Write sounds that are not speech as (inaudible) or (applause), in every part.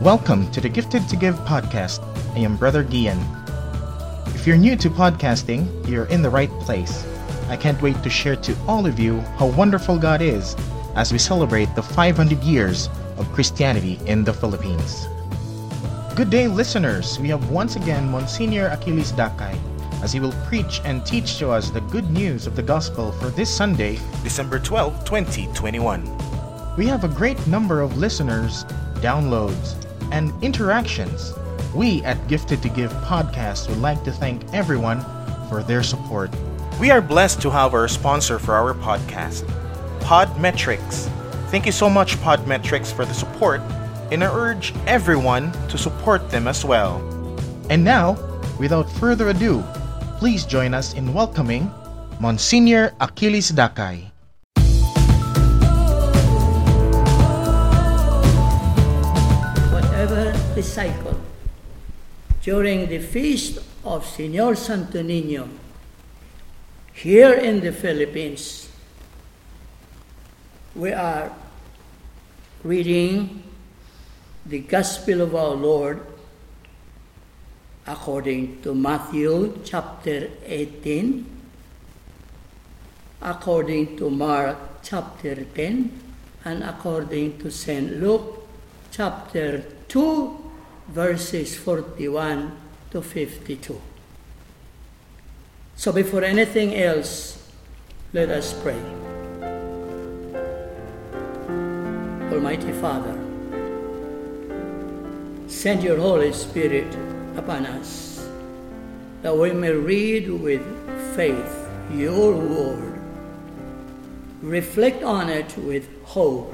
Welcome to the Gifted to Give podcast. I am Brother Gian. If you're new to podcasting, you're in the right place. I can't wait to share to all of you how wonderful God is as we celebrate the 500 years of Christianity in the Philippines. Good day, listeners. We have once again Monsignor Achilles Dakay as he will preach and teach to us the good news of the gospel for this Sunday, December 12, 2021. We have a great number of listeners, downloads, and interactions. We at Gifted to Give podcast would like to thank everyone for their support. We are blessed to have our sponsor for our podcast, Podmetrics. Thank you so much, Podmetrics, for the support, and I urge everyone to support them as well. And now, without further ado, please join us in welcoming Monsignor Achilles Dakay. Cycle. During the feast of Señor Santo Niño, here in the Philippines, we are reading the Gospel of our Lord according to Matthew chapter 18, according to Mark chapter 10, and according to St. Luke chapter 2, verses 41 to 52. So before anything else, let us pray. Almighty Father, send your Holy Spirit upon us, that we may read with faith your word, reflect on it with hope,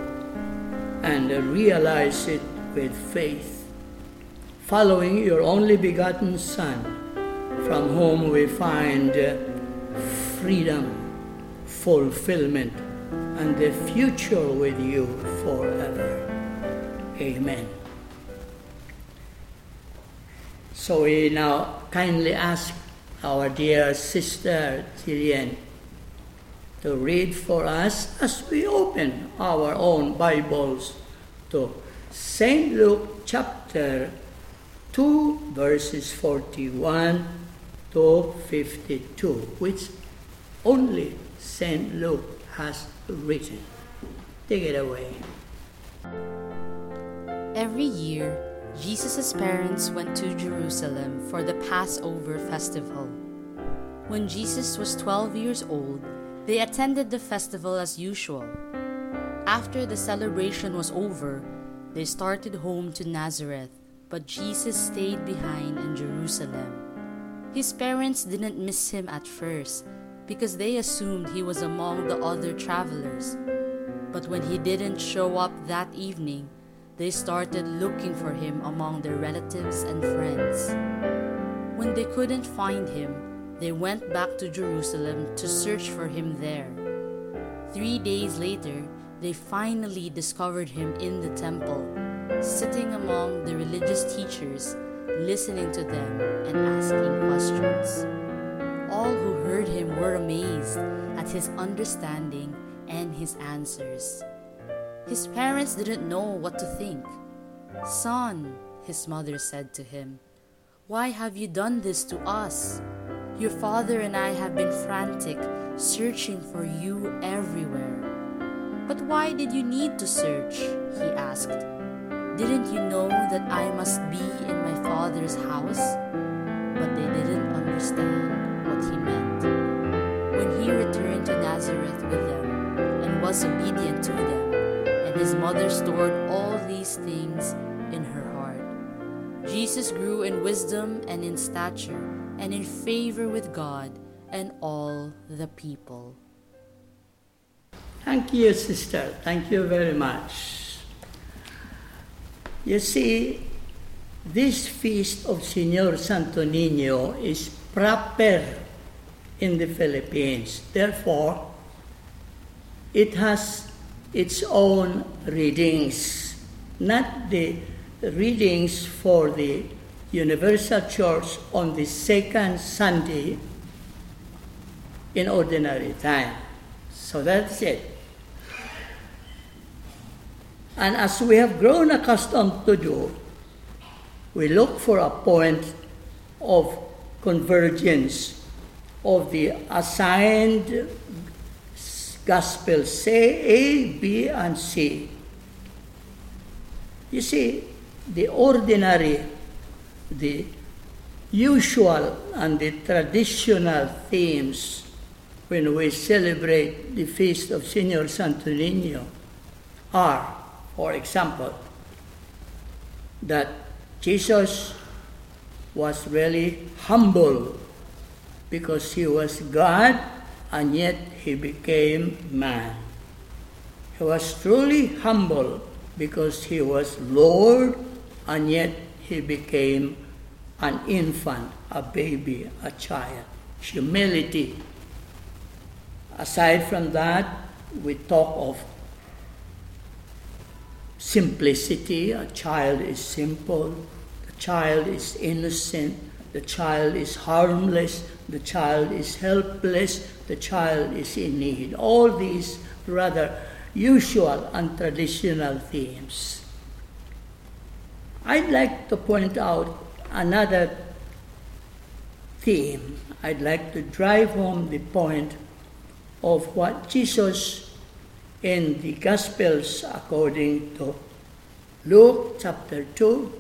and realize it with faith, following your only begotten Son, from whom we find uh, freedom, fulfillment, and the future with you forever. Amen. So we now kindly ask our dear sister Jillian to read for us as we open our own Bibles to St. Luke chapter 2, verses 41 to 52, which only St. Luke has written. Take it away. Every year, Jesus' parents went to Jerusalem for the Passover festival. When Jesus was 12 years old, they attended the festival as usual. After the celebration was over, they started home to Nazareth, but Jesus stayed behind in Jerusalem. His parents didn't miss him at first because they assumed he was among the other travelers. But when he didn't show up that evening, they started looking for him among their relatives and friends. When they couldn't find him, they went back to Jerusalem to search for him there. Three days later, they finally discovered him in the temple, sitting among the religious teachers, listening to them and asking questions. All who heard him were amazed at his understanding and his answers. His parents didn't know what to think. Son, his mother said to him, why have you done this to us? Your father and I have been frantic, searching for you everywhere. But why did you need to search? He asked. Didn't you know that I must be in my father's house? But they didn't understand what he meant. When he returned to Nazareth with them and was obedient to them, and his mother stored all these things in her heart. Jesus grew in wisdom and in stature and in favor with God and all the people. Thank you, sister. Thank you very much. You see, this feast of Señor Santo Niño is proper in the Philippines. Therefore, it has its own readings, not the readings for the Universal Church on the second Sunday in ordinary time. So that's it. And as we have grown accustomed to do, we look for a point of convergence of the assigned gospel say A, B, and C. You see, the ordinary, the usual, and the traditional themes when we celebrate the feast of Senor Santo Niño are, for example, that Jesus was really humble because he was God and yet he became man. He was truly humble because he was Lord and yet he became an infant, a baby, a child. Humility. Aside from that, we talk of simplicity. A child is simple, the child is innocent, the child is harmless, the child is helpless, the child is in need. All these rather usual and traditional themes. I'd like to point out another theme. I'd like to drive home the point of what Jesus in the Gospels according to Luke chapter 2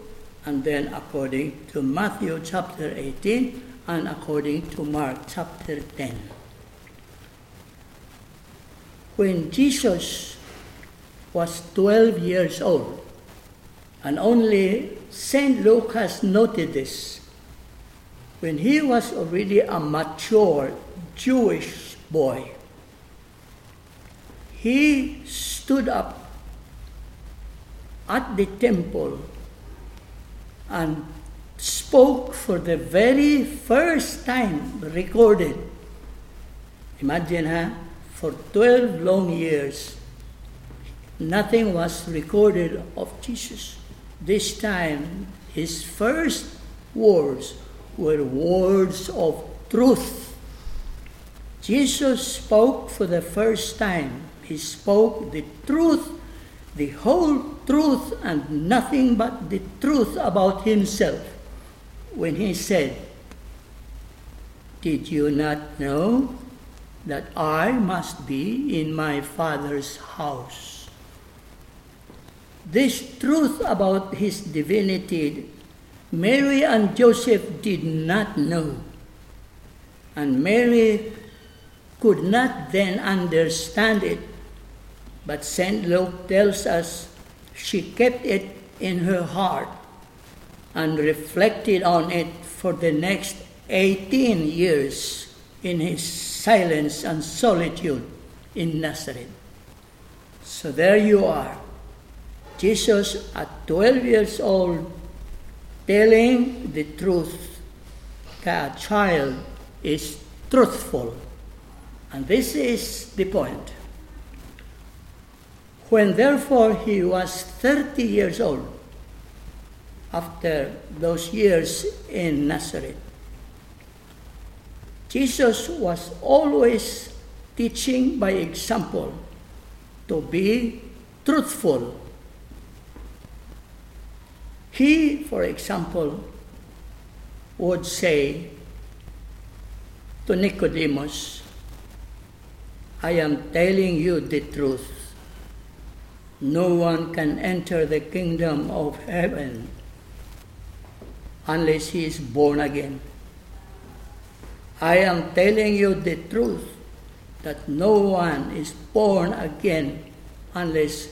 and then according to Matthew chapter 18 and according to Mark chapter 10. When Jesus was 12 years old, and only St. Luke has noted this, when he was already a mature Jewish boy, he stood up at the temple and spoke for the very first time recorded. Imagine, huh? For 12 long years, nothing was recorded of Jesus. This time, his first words were words of truth. Jesus spoke for the first time. He spoke the truth, the whole truth, and nothing but the truth about himself when he said, Did you not know that I must be in my Father's house? This truth about his divinity, Mary and Joseph did not know. And Mary could not then understand it. But St. Luke tells us she kept it in her heart and reflected on it for the next 18 years in his silence and solitude in Nazareth. So there you are. Jesus, at 12 years old, telling the truth. A child is truthful. And this is the point. When therefore he was 30 years old, after those years in Nazareth, Jesus was always teaching by example to be truthful. He, for example, would say to Nicodemus, I am telling you the truth. No one can enter the kingdom of heaven unless he is born again. I am telling you the truth that no one is born again unless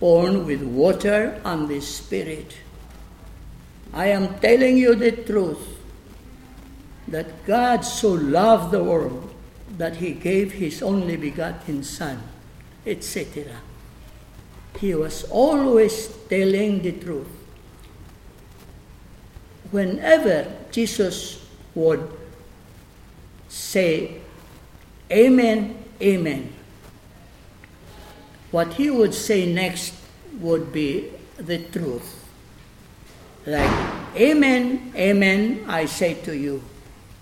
born with water and the Spirit. I am telling you the truth that God so loved the world that he gave his only begotten Son, etc. He was always telling the truth. Whenever Jesus would say, Amen, Amen, what he would say next would be the truth. Like, Amen, Amen, I say to you,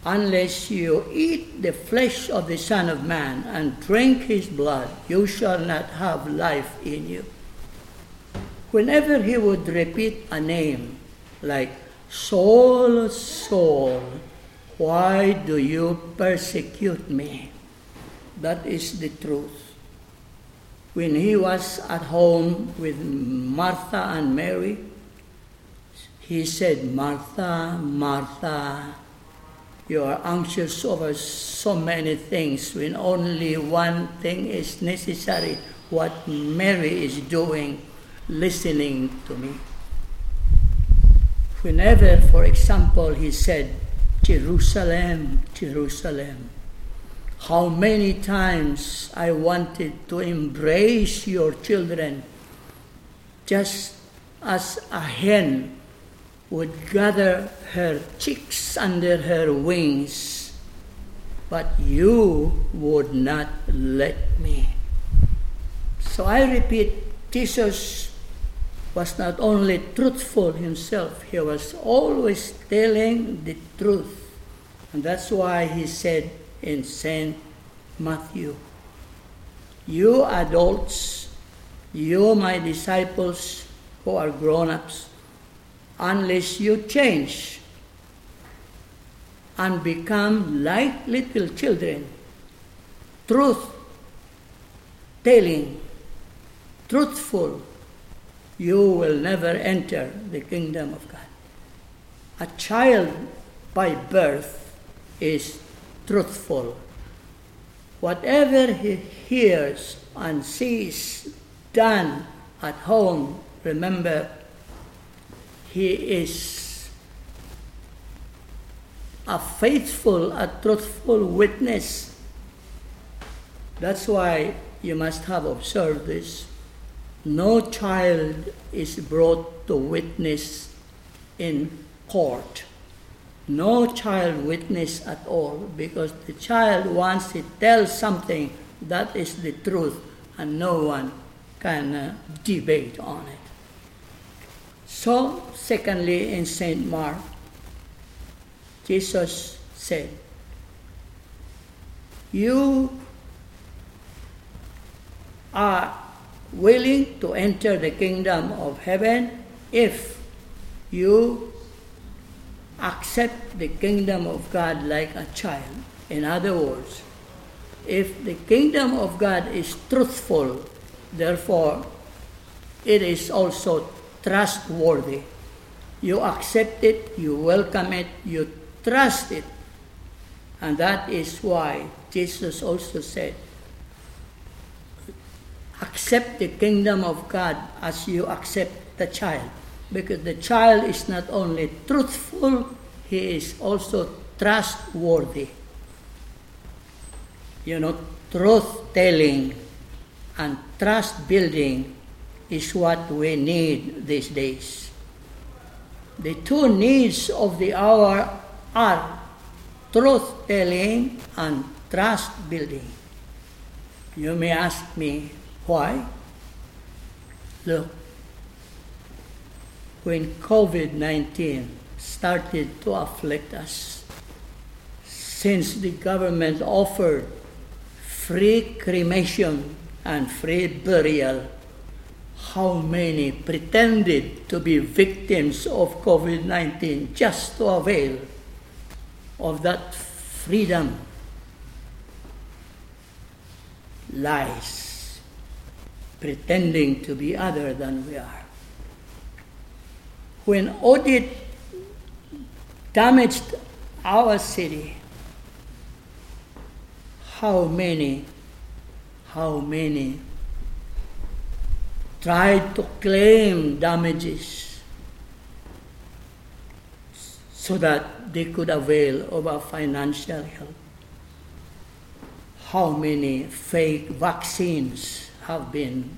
unless you eat the flesh of the Son of Man and drink his blood, you shall not have life in you. Whenever he would repeat a name, like Saul, Saul, why do you persecute me? That is the truth. When he was at home with Martha and Mary, he said, Martha, Martha, you are anxious over so many things when only one thing is necessary what Mary is doing, listening to me. Whenever, for example, he said, Jerusalem, Jerusalem, how many times I wanted to embrace your children just as a hen would gather her chicks under her wings, but you would not let me. So I repeat, Jesus was not only truthful himself, he was always telling the truth. And that's why he said in St. Matthew, You adults, you my disciples who are grown ups, unless you change and become like little children, truth telling, truthful, you will never enter the kingdom of God. A child by birth is truthful. Whatever he hears and sees done at home, remember he is a faithful, a truthful witness. That's why you must have observed this. No child is brought to witness in court. No child witness at all because the child wants to tell something that is the truth and no one can uh, debate on it. So, secondly, in St. Mark, Jesus said, You are willing to enter the kingdom of heaven if you accept the kingdom of God like a child. In other words, if the kingdom of God is truthful, therefore it is also trustworthy. You accept it, you welcome it, you trust it. And that is why Jesus also said, accept the kingdom of God as you accept the child. Because the child is not only truthful, he is also trustworthy. You know, truth telling and trust building is what we need these days. The two needs of the hour are truth telling and trust building. You may ask me why? Look, when COVID 19 started to afflict us, since the government offered free cremation and free burial how many pretended to be victims of COVID 19 just to avail of that freedom. Lies, pretending to be other than we are. When Odette damaged our city, how many, how many tried to claim damages so that they could avail of a financial help. How many fake vaccines have been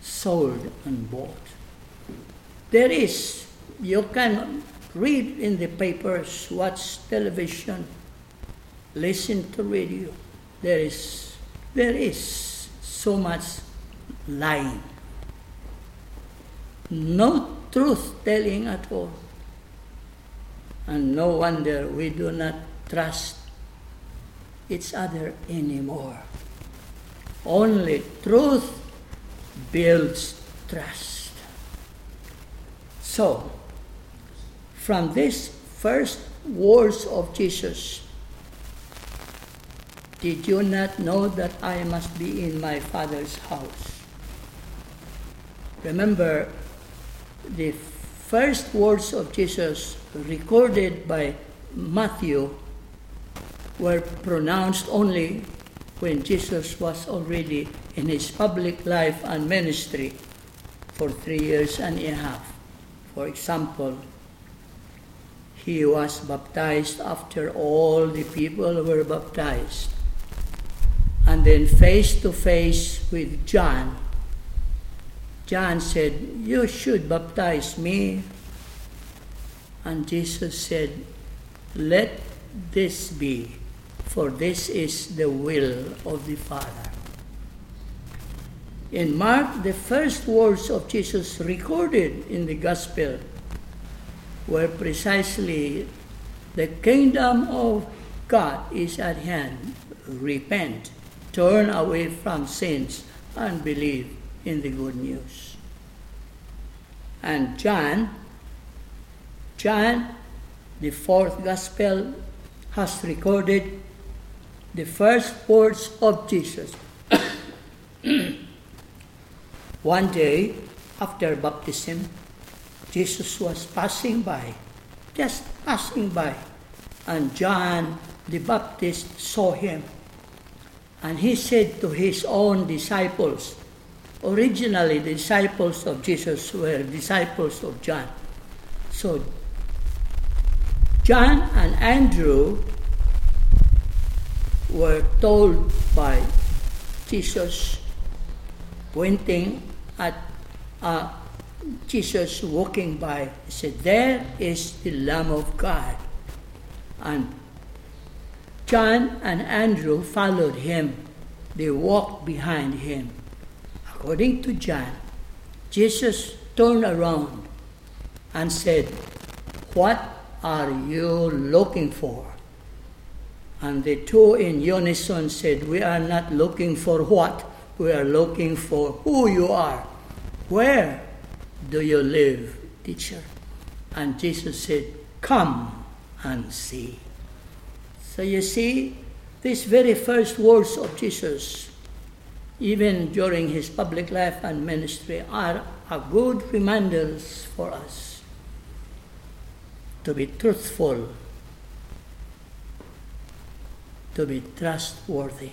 sold and bought? There is, you can read in the papers, watch television, listen to radio. There is, there is so much lying. No truth telling at all. And no wonder we do not trust each other anymore. Only truth builds trust. So, from these first words of Jesus, Did you not know that I must be in my Father's house? Remember, the first words of Jesus recorded by Matthew were pronounced only when Jesus was already in his public life and ministry for three years and a half. For example, he was baptized after all the people were baptized. And then face to face with John, John said, You should baptize me. And Jesus said, Let this be, for this is the will of the Father. In Mark, the first words of Jesus recorded in the Gospel were precisely the kingdom of God is at hand. Repent, turn away from sins, and believe in the good news. And John, John, the fourth gospel, has recorded the first words of Jesus. (coughs) One day after baptism, Jesus was passing by, just passing by, and John the Baptist saw him. And he said to his own disciples, originally the disciples of Jesus were disciples of John. So John and Andrew were told by Jesus pointing at uh, Jesus walking by, said, There is the Lamb of God. And John and Andrew followed him. They walked behind him. According to John, Jesus turned around and said, What are you looking for? And the two in unison said, We are not looking for what, we are looking for who you are. Where do you live, teacher? And Jesus said, Come and see. So you see, these very first words of Jesus even during his public life and ministry, are a good reminders for us to be truthful, to be trustworthy.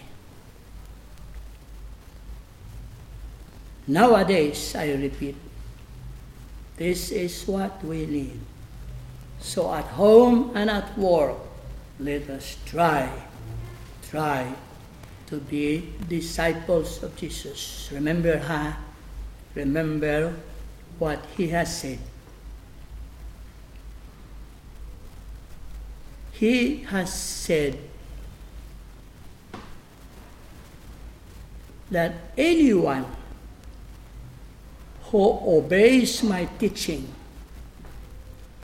Nowadays, I repeat, this is what we need. So at home and at work, let us try, try to be disciples of Jesus. Remember, huh? Remember what he has said. He has said that anyone who obeys my teaching,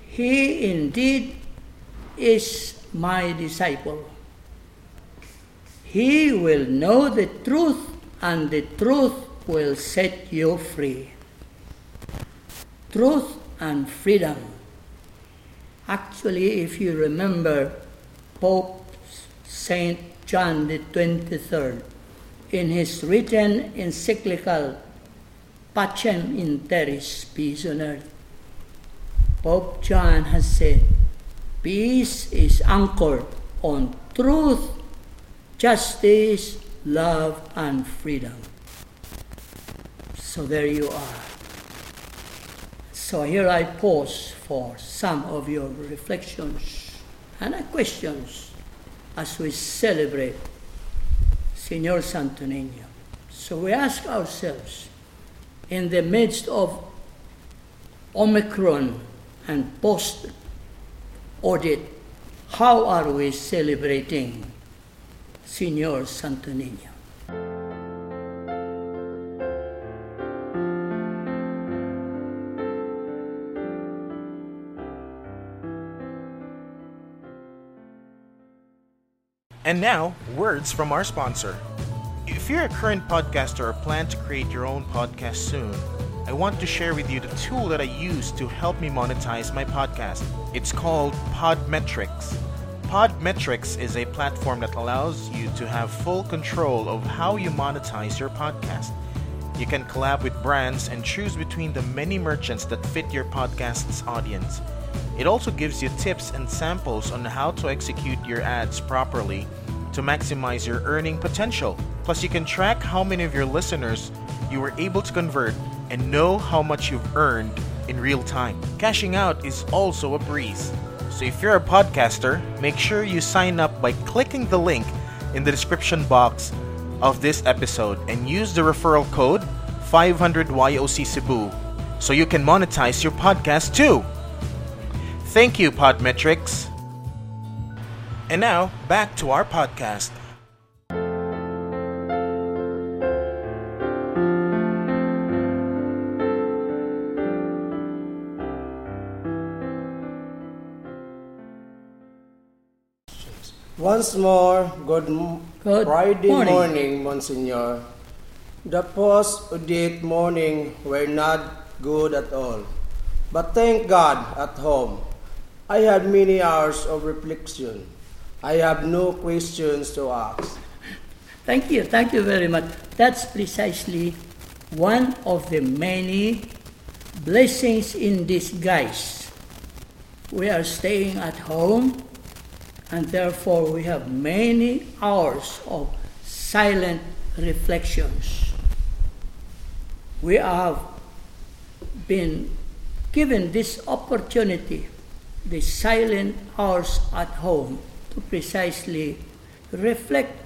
he indeed is my disciple. He will know the truth, and the truth will set you free. Truth and freedom. Actually, if you remember Pope Saint John the 23rd, in his written encyclical Pacem in Terris, Peace on Earth, Pope John has said, Peace is anchored on truth justice, love, and freedom. So there you are. So here I pause for some of your reflections and questions as we celebrate Senor Santo Niño. So we ask ourselves, in the midst of Omicron and post Odette, how are we celebrating Señor Santo And now, words from our sponsor. If you're a current podcaster or plan to create your own podcast soon, I want to share with you the tool that I use to help me monetize my podcast. It's called Podmetrics. Podmetrics is a platform that allows you to have full control of how you monetize your podcast. You can collab with brands and choose between the many merchants that fit your podcast's audience. It also gives you tips and samples on how to execute your ads properly to maximize your earning potential. Plus, you can track how many of your listeners you were able to convert and know how much you've earned in real time. Cashing out is also a breeze. So, if you're a podcaster, make sure you sign up by clicking the link in the description box of this episode and use the referral code 500YOC Cebu so you can monetize your podcast too. Thank you, Podmetrics. And now, back to our podcast. Once more, good, m- Good Friday morning. morning. Monsignor. The post-Odette morning were not good at all. But thank God at home. I had many hours of reflection. I have no questions to ask. Thank you, thank you very much. That's precisely one of the many blessings in disguise. We are staying at home, and therefore we have many hours of silent reflections. We have been given this opportunity, the silent hours at home, to precisely reflect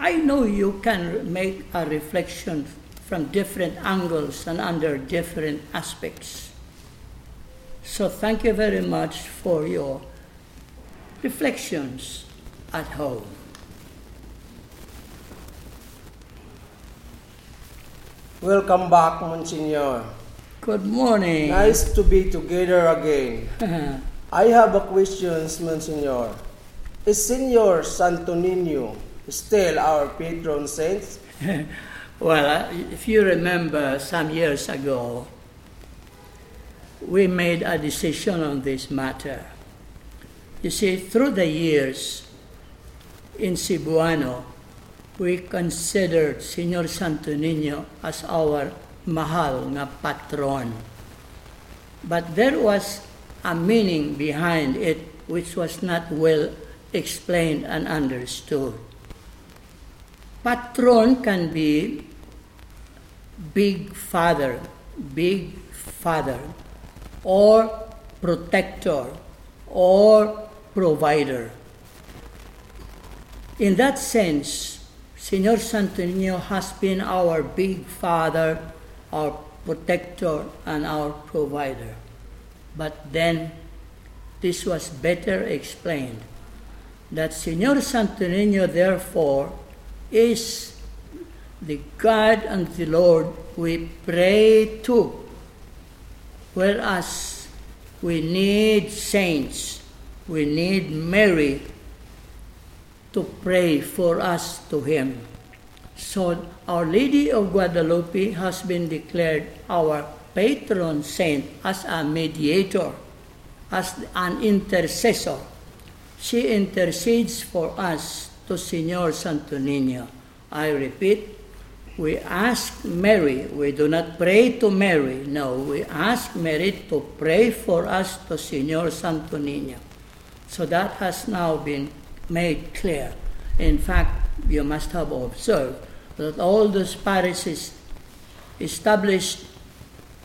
I know you can make a reflection from different angles and under different aspects. So thank you very much for your reflections at home. Welcome back, Monsignor. Good morning. Nice to be together again. (laughs) I have a question, Monsignor. Is Senor Santo Niño still our patron saint? (laughs) well, uh, if you remember some years ago, we made a decision on this matter. You see, through the years in Cebuano, we considered Senor Santo Niño as our mahal nga patron. But there was a meaning behind it which was not well explained and understood. Patron can be big father, big father, or protector, or provider. In that sense, Senor Santo Niño has been our big father, our protector, and our provider. But then, this was better explained that Senor Santo Niño, therefore, is the God and the Lord we pray to. Whereas we need saints, we need Mary to pray for us to Him. So, Our Lady of Guadalupe has been declared our patron saint as a mediator, as an intercessor. She intercedes for us to Senor Santo Niño. I repeat, we ask Mary, we do not pray to Mary, no, we ask Mary to pray for us to Senor Santo Niño. So that has now been made clear. In fact, you must have observed that all those parishes established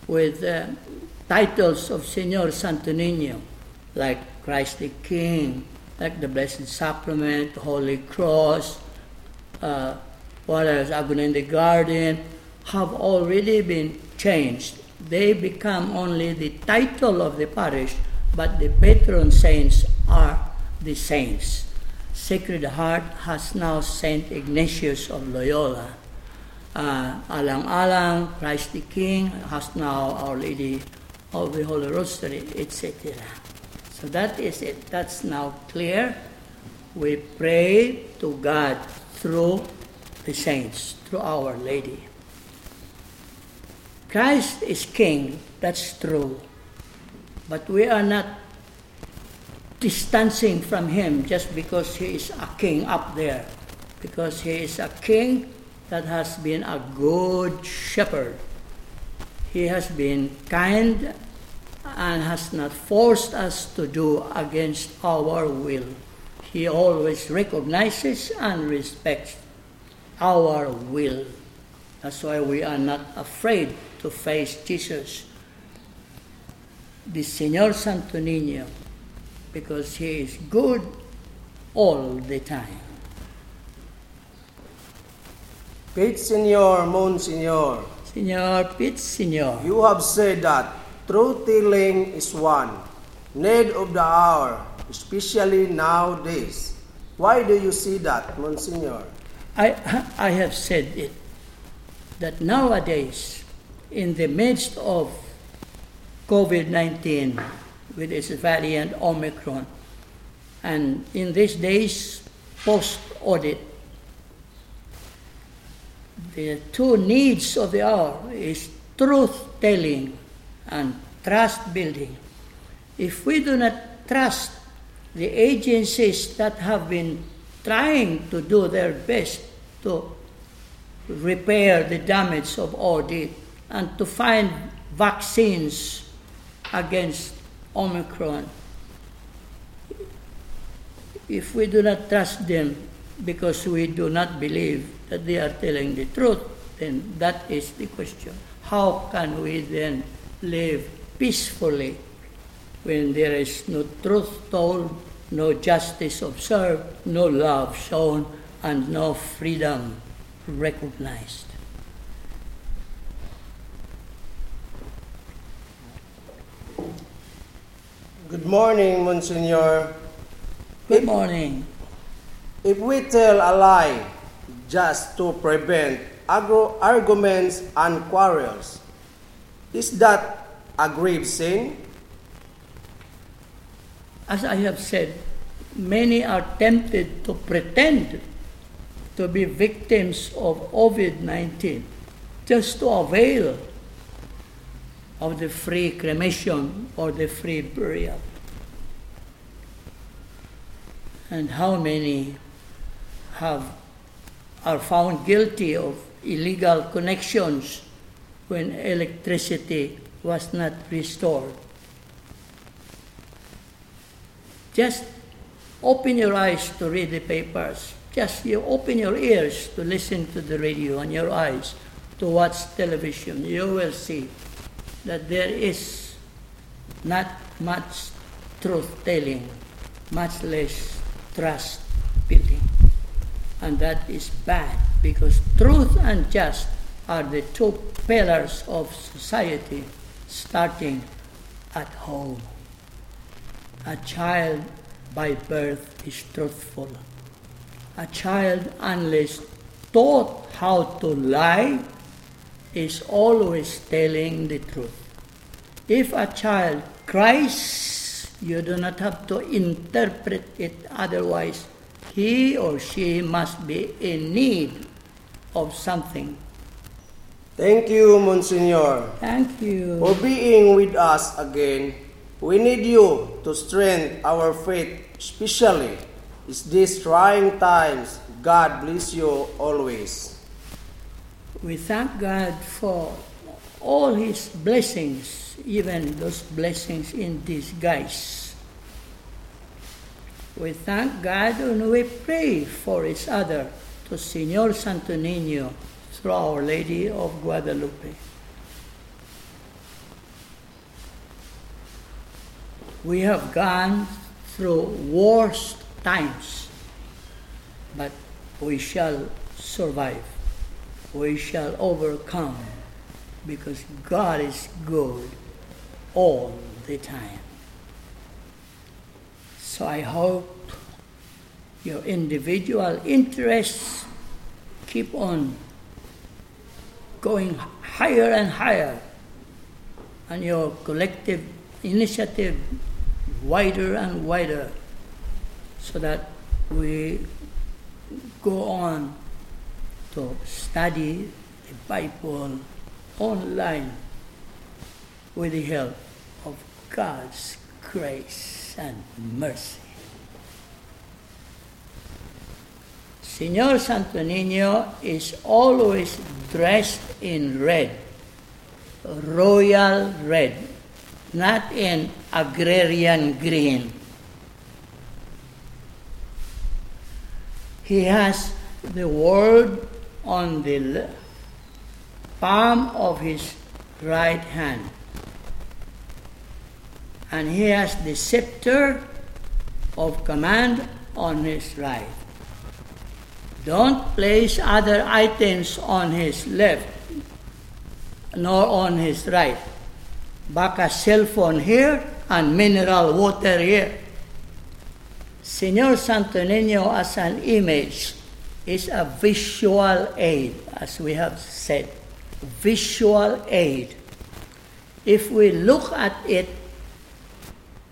with uh, titles of Senor Santo Niño, like Christ the King, like the Blessed Sacrament, Holy Cross, uh, what else, Agony in the Garden, have already been changed. They become only the title of the parish, but the patron saints are the saints. Sacred Heart has now Saint Ignatius of Loyola. Uh, Alang-Alang, Christ the King, has now Our Lady of the Holy Rosary, etc. So that is it. That's now clear. We pray to God through the saints, through Our Lady. Christ is king, that's true. But we are not distancing from him just because he is a king up there. Because he is a king that has been a good shepherd. He has been kind and has not forced us to do against our will. He always recognizes and respects our will. That's why we are not afraid to face Jesus, the Señor Santo Niño, because He is good all the time. Pete Senor, Monsignor, Señor, Pete, Señor. you have said that truth telling is one need of the hour, especially nowadays. Why do you see that, Monsignor? I, I have said it that nowadays, in the midst of COVID 19 with its variant Omicron, and in these days post Odette, the two needs of the hour is truth telling and trust building. If we do not trust the agencies that have been trying to do their best to repair the damage of Odette and to find vaccines against Omicron, if we do not trust them because we do not believe that they are telling the truth, then that is the question. How can we then live peacefully when there is no truth told, no justice observed, no love shown, and no freedom recognized? Good morning, Monsignor. Good morning. If we tell a lie just to prevent agro- arguments and quarrels, is that a grave sin? As I have said, many are tempted to pretend to be victims of COVID 19 just to avail of the free cremation or the free burial. And how many have are found guilty of illegal connections when electricity was not restored? Just open your eyes to read the papers. Just you open your ears to listen to the radio and your eyes to watch television. You will see that there is not much truth telling, much less trust building. And that is bad because truth and just are the two pillars of society starting at home. A child by birth is truthful. A child, unless taught how to lie, is always telling the truth. If a child cries, you do not have to interpret it, otherwise, he or she must be in need of something. Thank you, Monsignor, Thank you. for being with us again. We need you to strengthen our faith, especially in these trying times. God bless you always. We thank God for all His blessings, even those blessings in disguise. We thank God and we pray for each other to Señor Santo Niño through Our Lady of Guadalupe. We have gone through worst times, but we shall survive. We shall overcome because God is good all the time. So I hope your individual interests keep on going higher and higher, and your collective initiative wider and wider, so that we go on to study the Bible online with the help of God's grace and mercy. Señor Santo Niño is always dressed in red, royal red, not in agrarian green. He has the word on the palm of his right hand. And he has the scepter of command on his right. Don't place other items on his left nor on his right. Baka cell phone here and mineral water here. Señor Santo Niño as an image is a visual aid, as we have said. Visual aid. If we look at it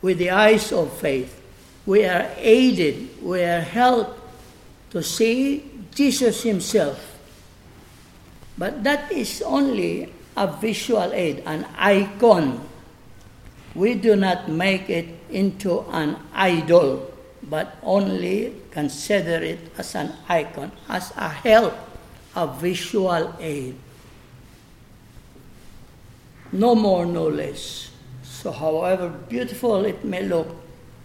with the eyes of faith, we are aided, we are helped to see Jesus Himself. But that is only a visual aid, an icon. We do not make it into an idol, but only consider it as an icon, as a help, a visual aid. No more, no less. So, however beautiful it may look,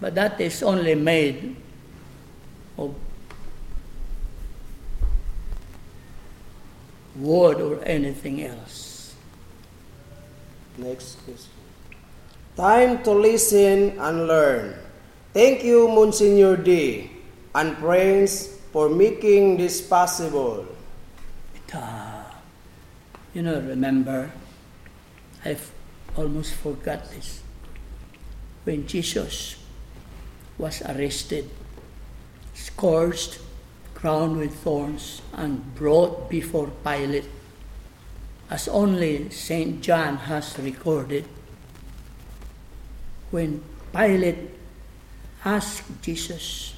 but that is only made of wood or anything else. Next question. Time to listen and learn. Thank you, Monsignor D, and friends for making this possible. It, uh, you know, remember, I've almost forgot this. When Jesus was arrested, scourged, crowned with thorns, and brought before Pilate, as only St. John has recorded. When Pilate asked Jesus,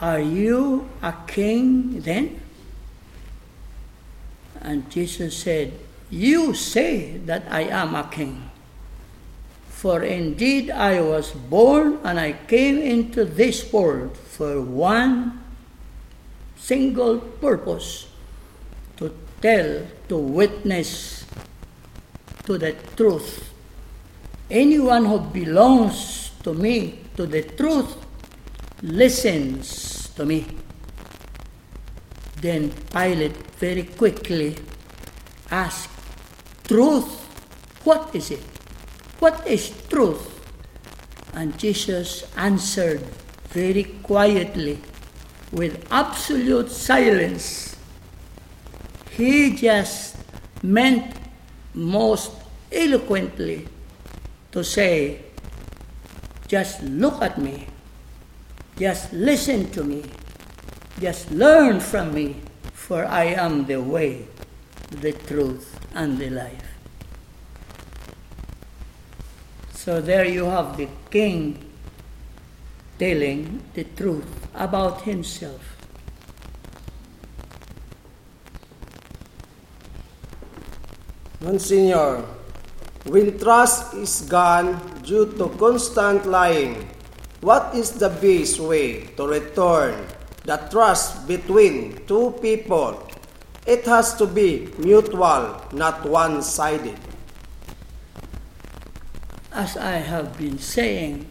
Are you a king then? And Jesus said, You say that I am a king. For indeed I was born and I came into this world for one single purpose to tell, to witness to the truth. Anyone who belongs to me, to the truth, listens to me. Then Pilate very quickly asked, Truth, what is it? What is truth? And Jesus answered very quietly, with absolute silence. He just meant most eloquently to say, just look at me, just listen to me, just learn from me, for I am the way, the truth, and the life. So there you have the king telling the truth about himself. Monsignor, when trust is gone due to constant lying, what is the best way to return the trust between two people? It has to be mutual, not one sided. As I have been saying,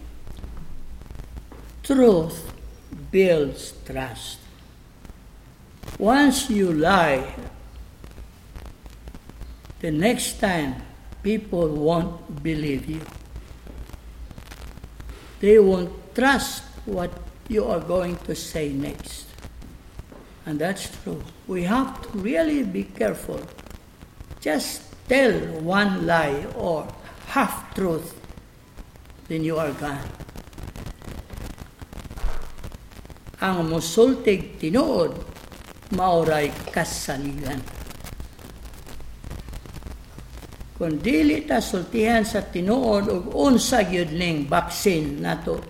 truth builds trust. Once you lie, the next time people won't believe you. They won't trust what you are going to say next. And that's true. We have to really be careful. Just tell one lie or half truth, then you are gone. Ang musultig tinuod, mauray kasaligan. kung dili ta sultihan sa tinuod og unsa gyud ning vaccine nato.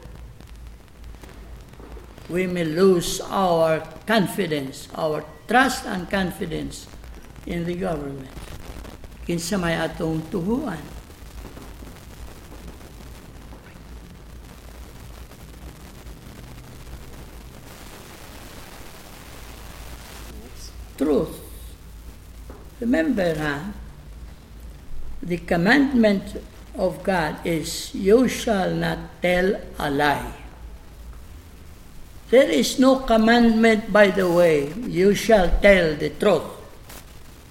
We may lose our confidence our trust and confidence in the government. Kinsa may atong tuguan? Truth. Remember ha? The commandment of God is, You shall not tell a lie. There is no commandment, by the way, you shall tell the truth.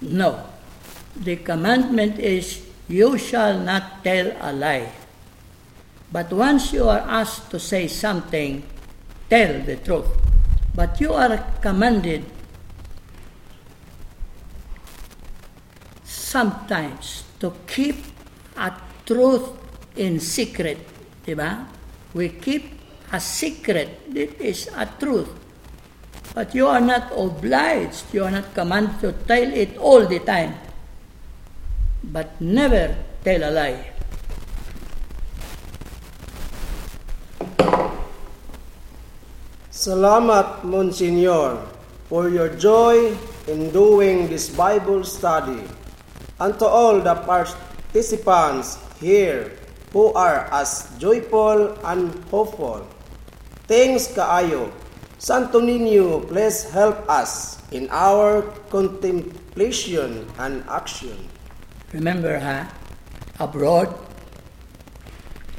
No. The commandment is, you shall not tell a lie. But once you are asked to say something, tell the truth. But you are commanded sometimes to keep a truth in secret. Diba? We keep a secret. It is a truth. But you are not obliged, you are not commanded to tell it all the time. But never tell a lie. Salamat, Monsignor, for your joy in doing this Bible study, and to all the participants here who are as joyful and hopeful. Thanks kaayo. Santo Niño, please help us in our contemplation and action. Remember, huh? abroad,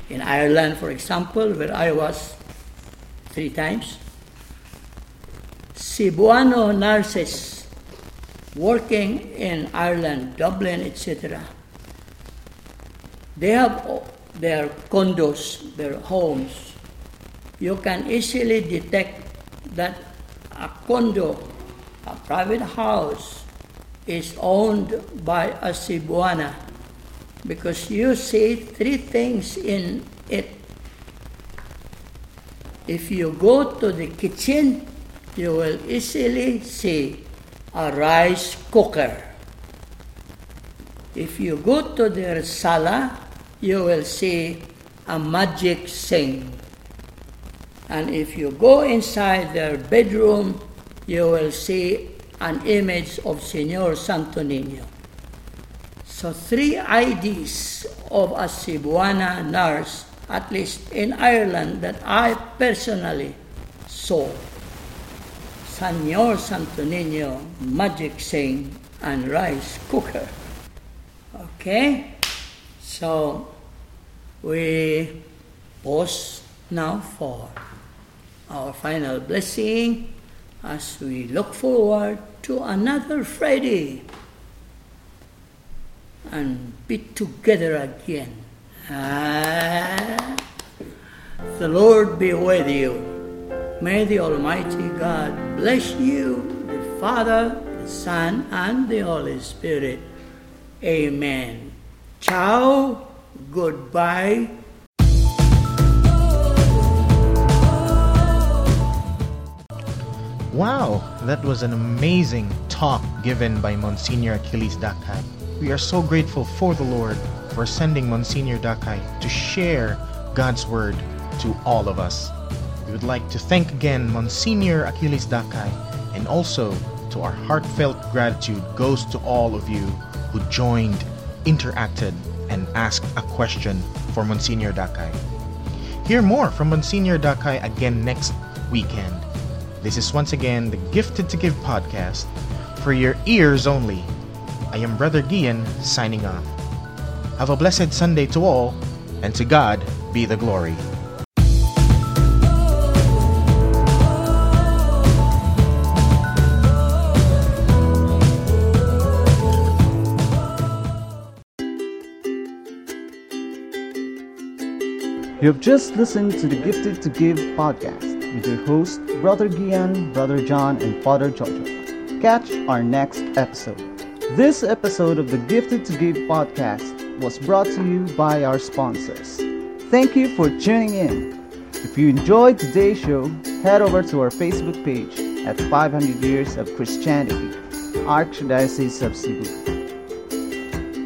in Ireland, for example, where I was three times, Cebuano nurses working in Ireland, Dublin, etc. They have their condos, their homes, you can easily detect that a condo, a private house, is owned by a Cebuana because you see three things in it. If you go to the kitchen, you will easily see a rice cooker. If you go to their sala, you will see a magic sing. And if you go inside their bedroom, you will see an image of Senor Santo Niño. So three IDs of a Cebuana nurse, at least in Ireland, that I personally saw. Senor Santo Niño, magic sing, and rice cooker. Okay? So we pause now for our final blessing as we look forward to another Friday and be together again. Ah, the Lord be with you. May the Almighty God bless you, the Father, the Son, and the Holy Spirit. Amen. Ciao. Goodbye. Wow, that was an amazing talk given by Monsignor Achilles Dakay. We are so grateful for the Lord for sending Monsignor Dakay to share God's word to all of us. We would like to thank again Monsignor Achilles Dakay and also to our heartfelt gratitude goes to all of you who joined, interacted, and asked a question for Monsignor Dakay. Hear more from Monsignor Dakay again next weekend. This is once again the Gifted to Give podcast for your ears only. I am Brother Gian signing off. Have a blessed Sunday to all, and to God be the glory. You have just listened to the Gifted to Give podcast with your hosts, Brother Gian, Brother John, and Father Jojo. Catch our next episode. This episode of the Gifted to Give podcast was brought to you by our sponsors. Thank you for tuning in. If you enjoyed today's show, head over to our Facebook page at 500 Years of Christianity, Archdiocese of Cebu.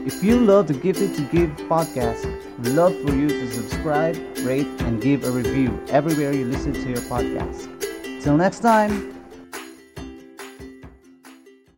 If you love the Gifted to Give podcast, we'd love for you to subscribe, rate, and give a review everywhere you listen to your podcast. Till next time,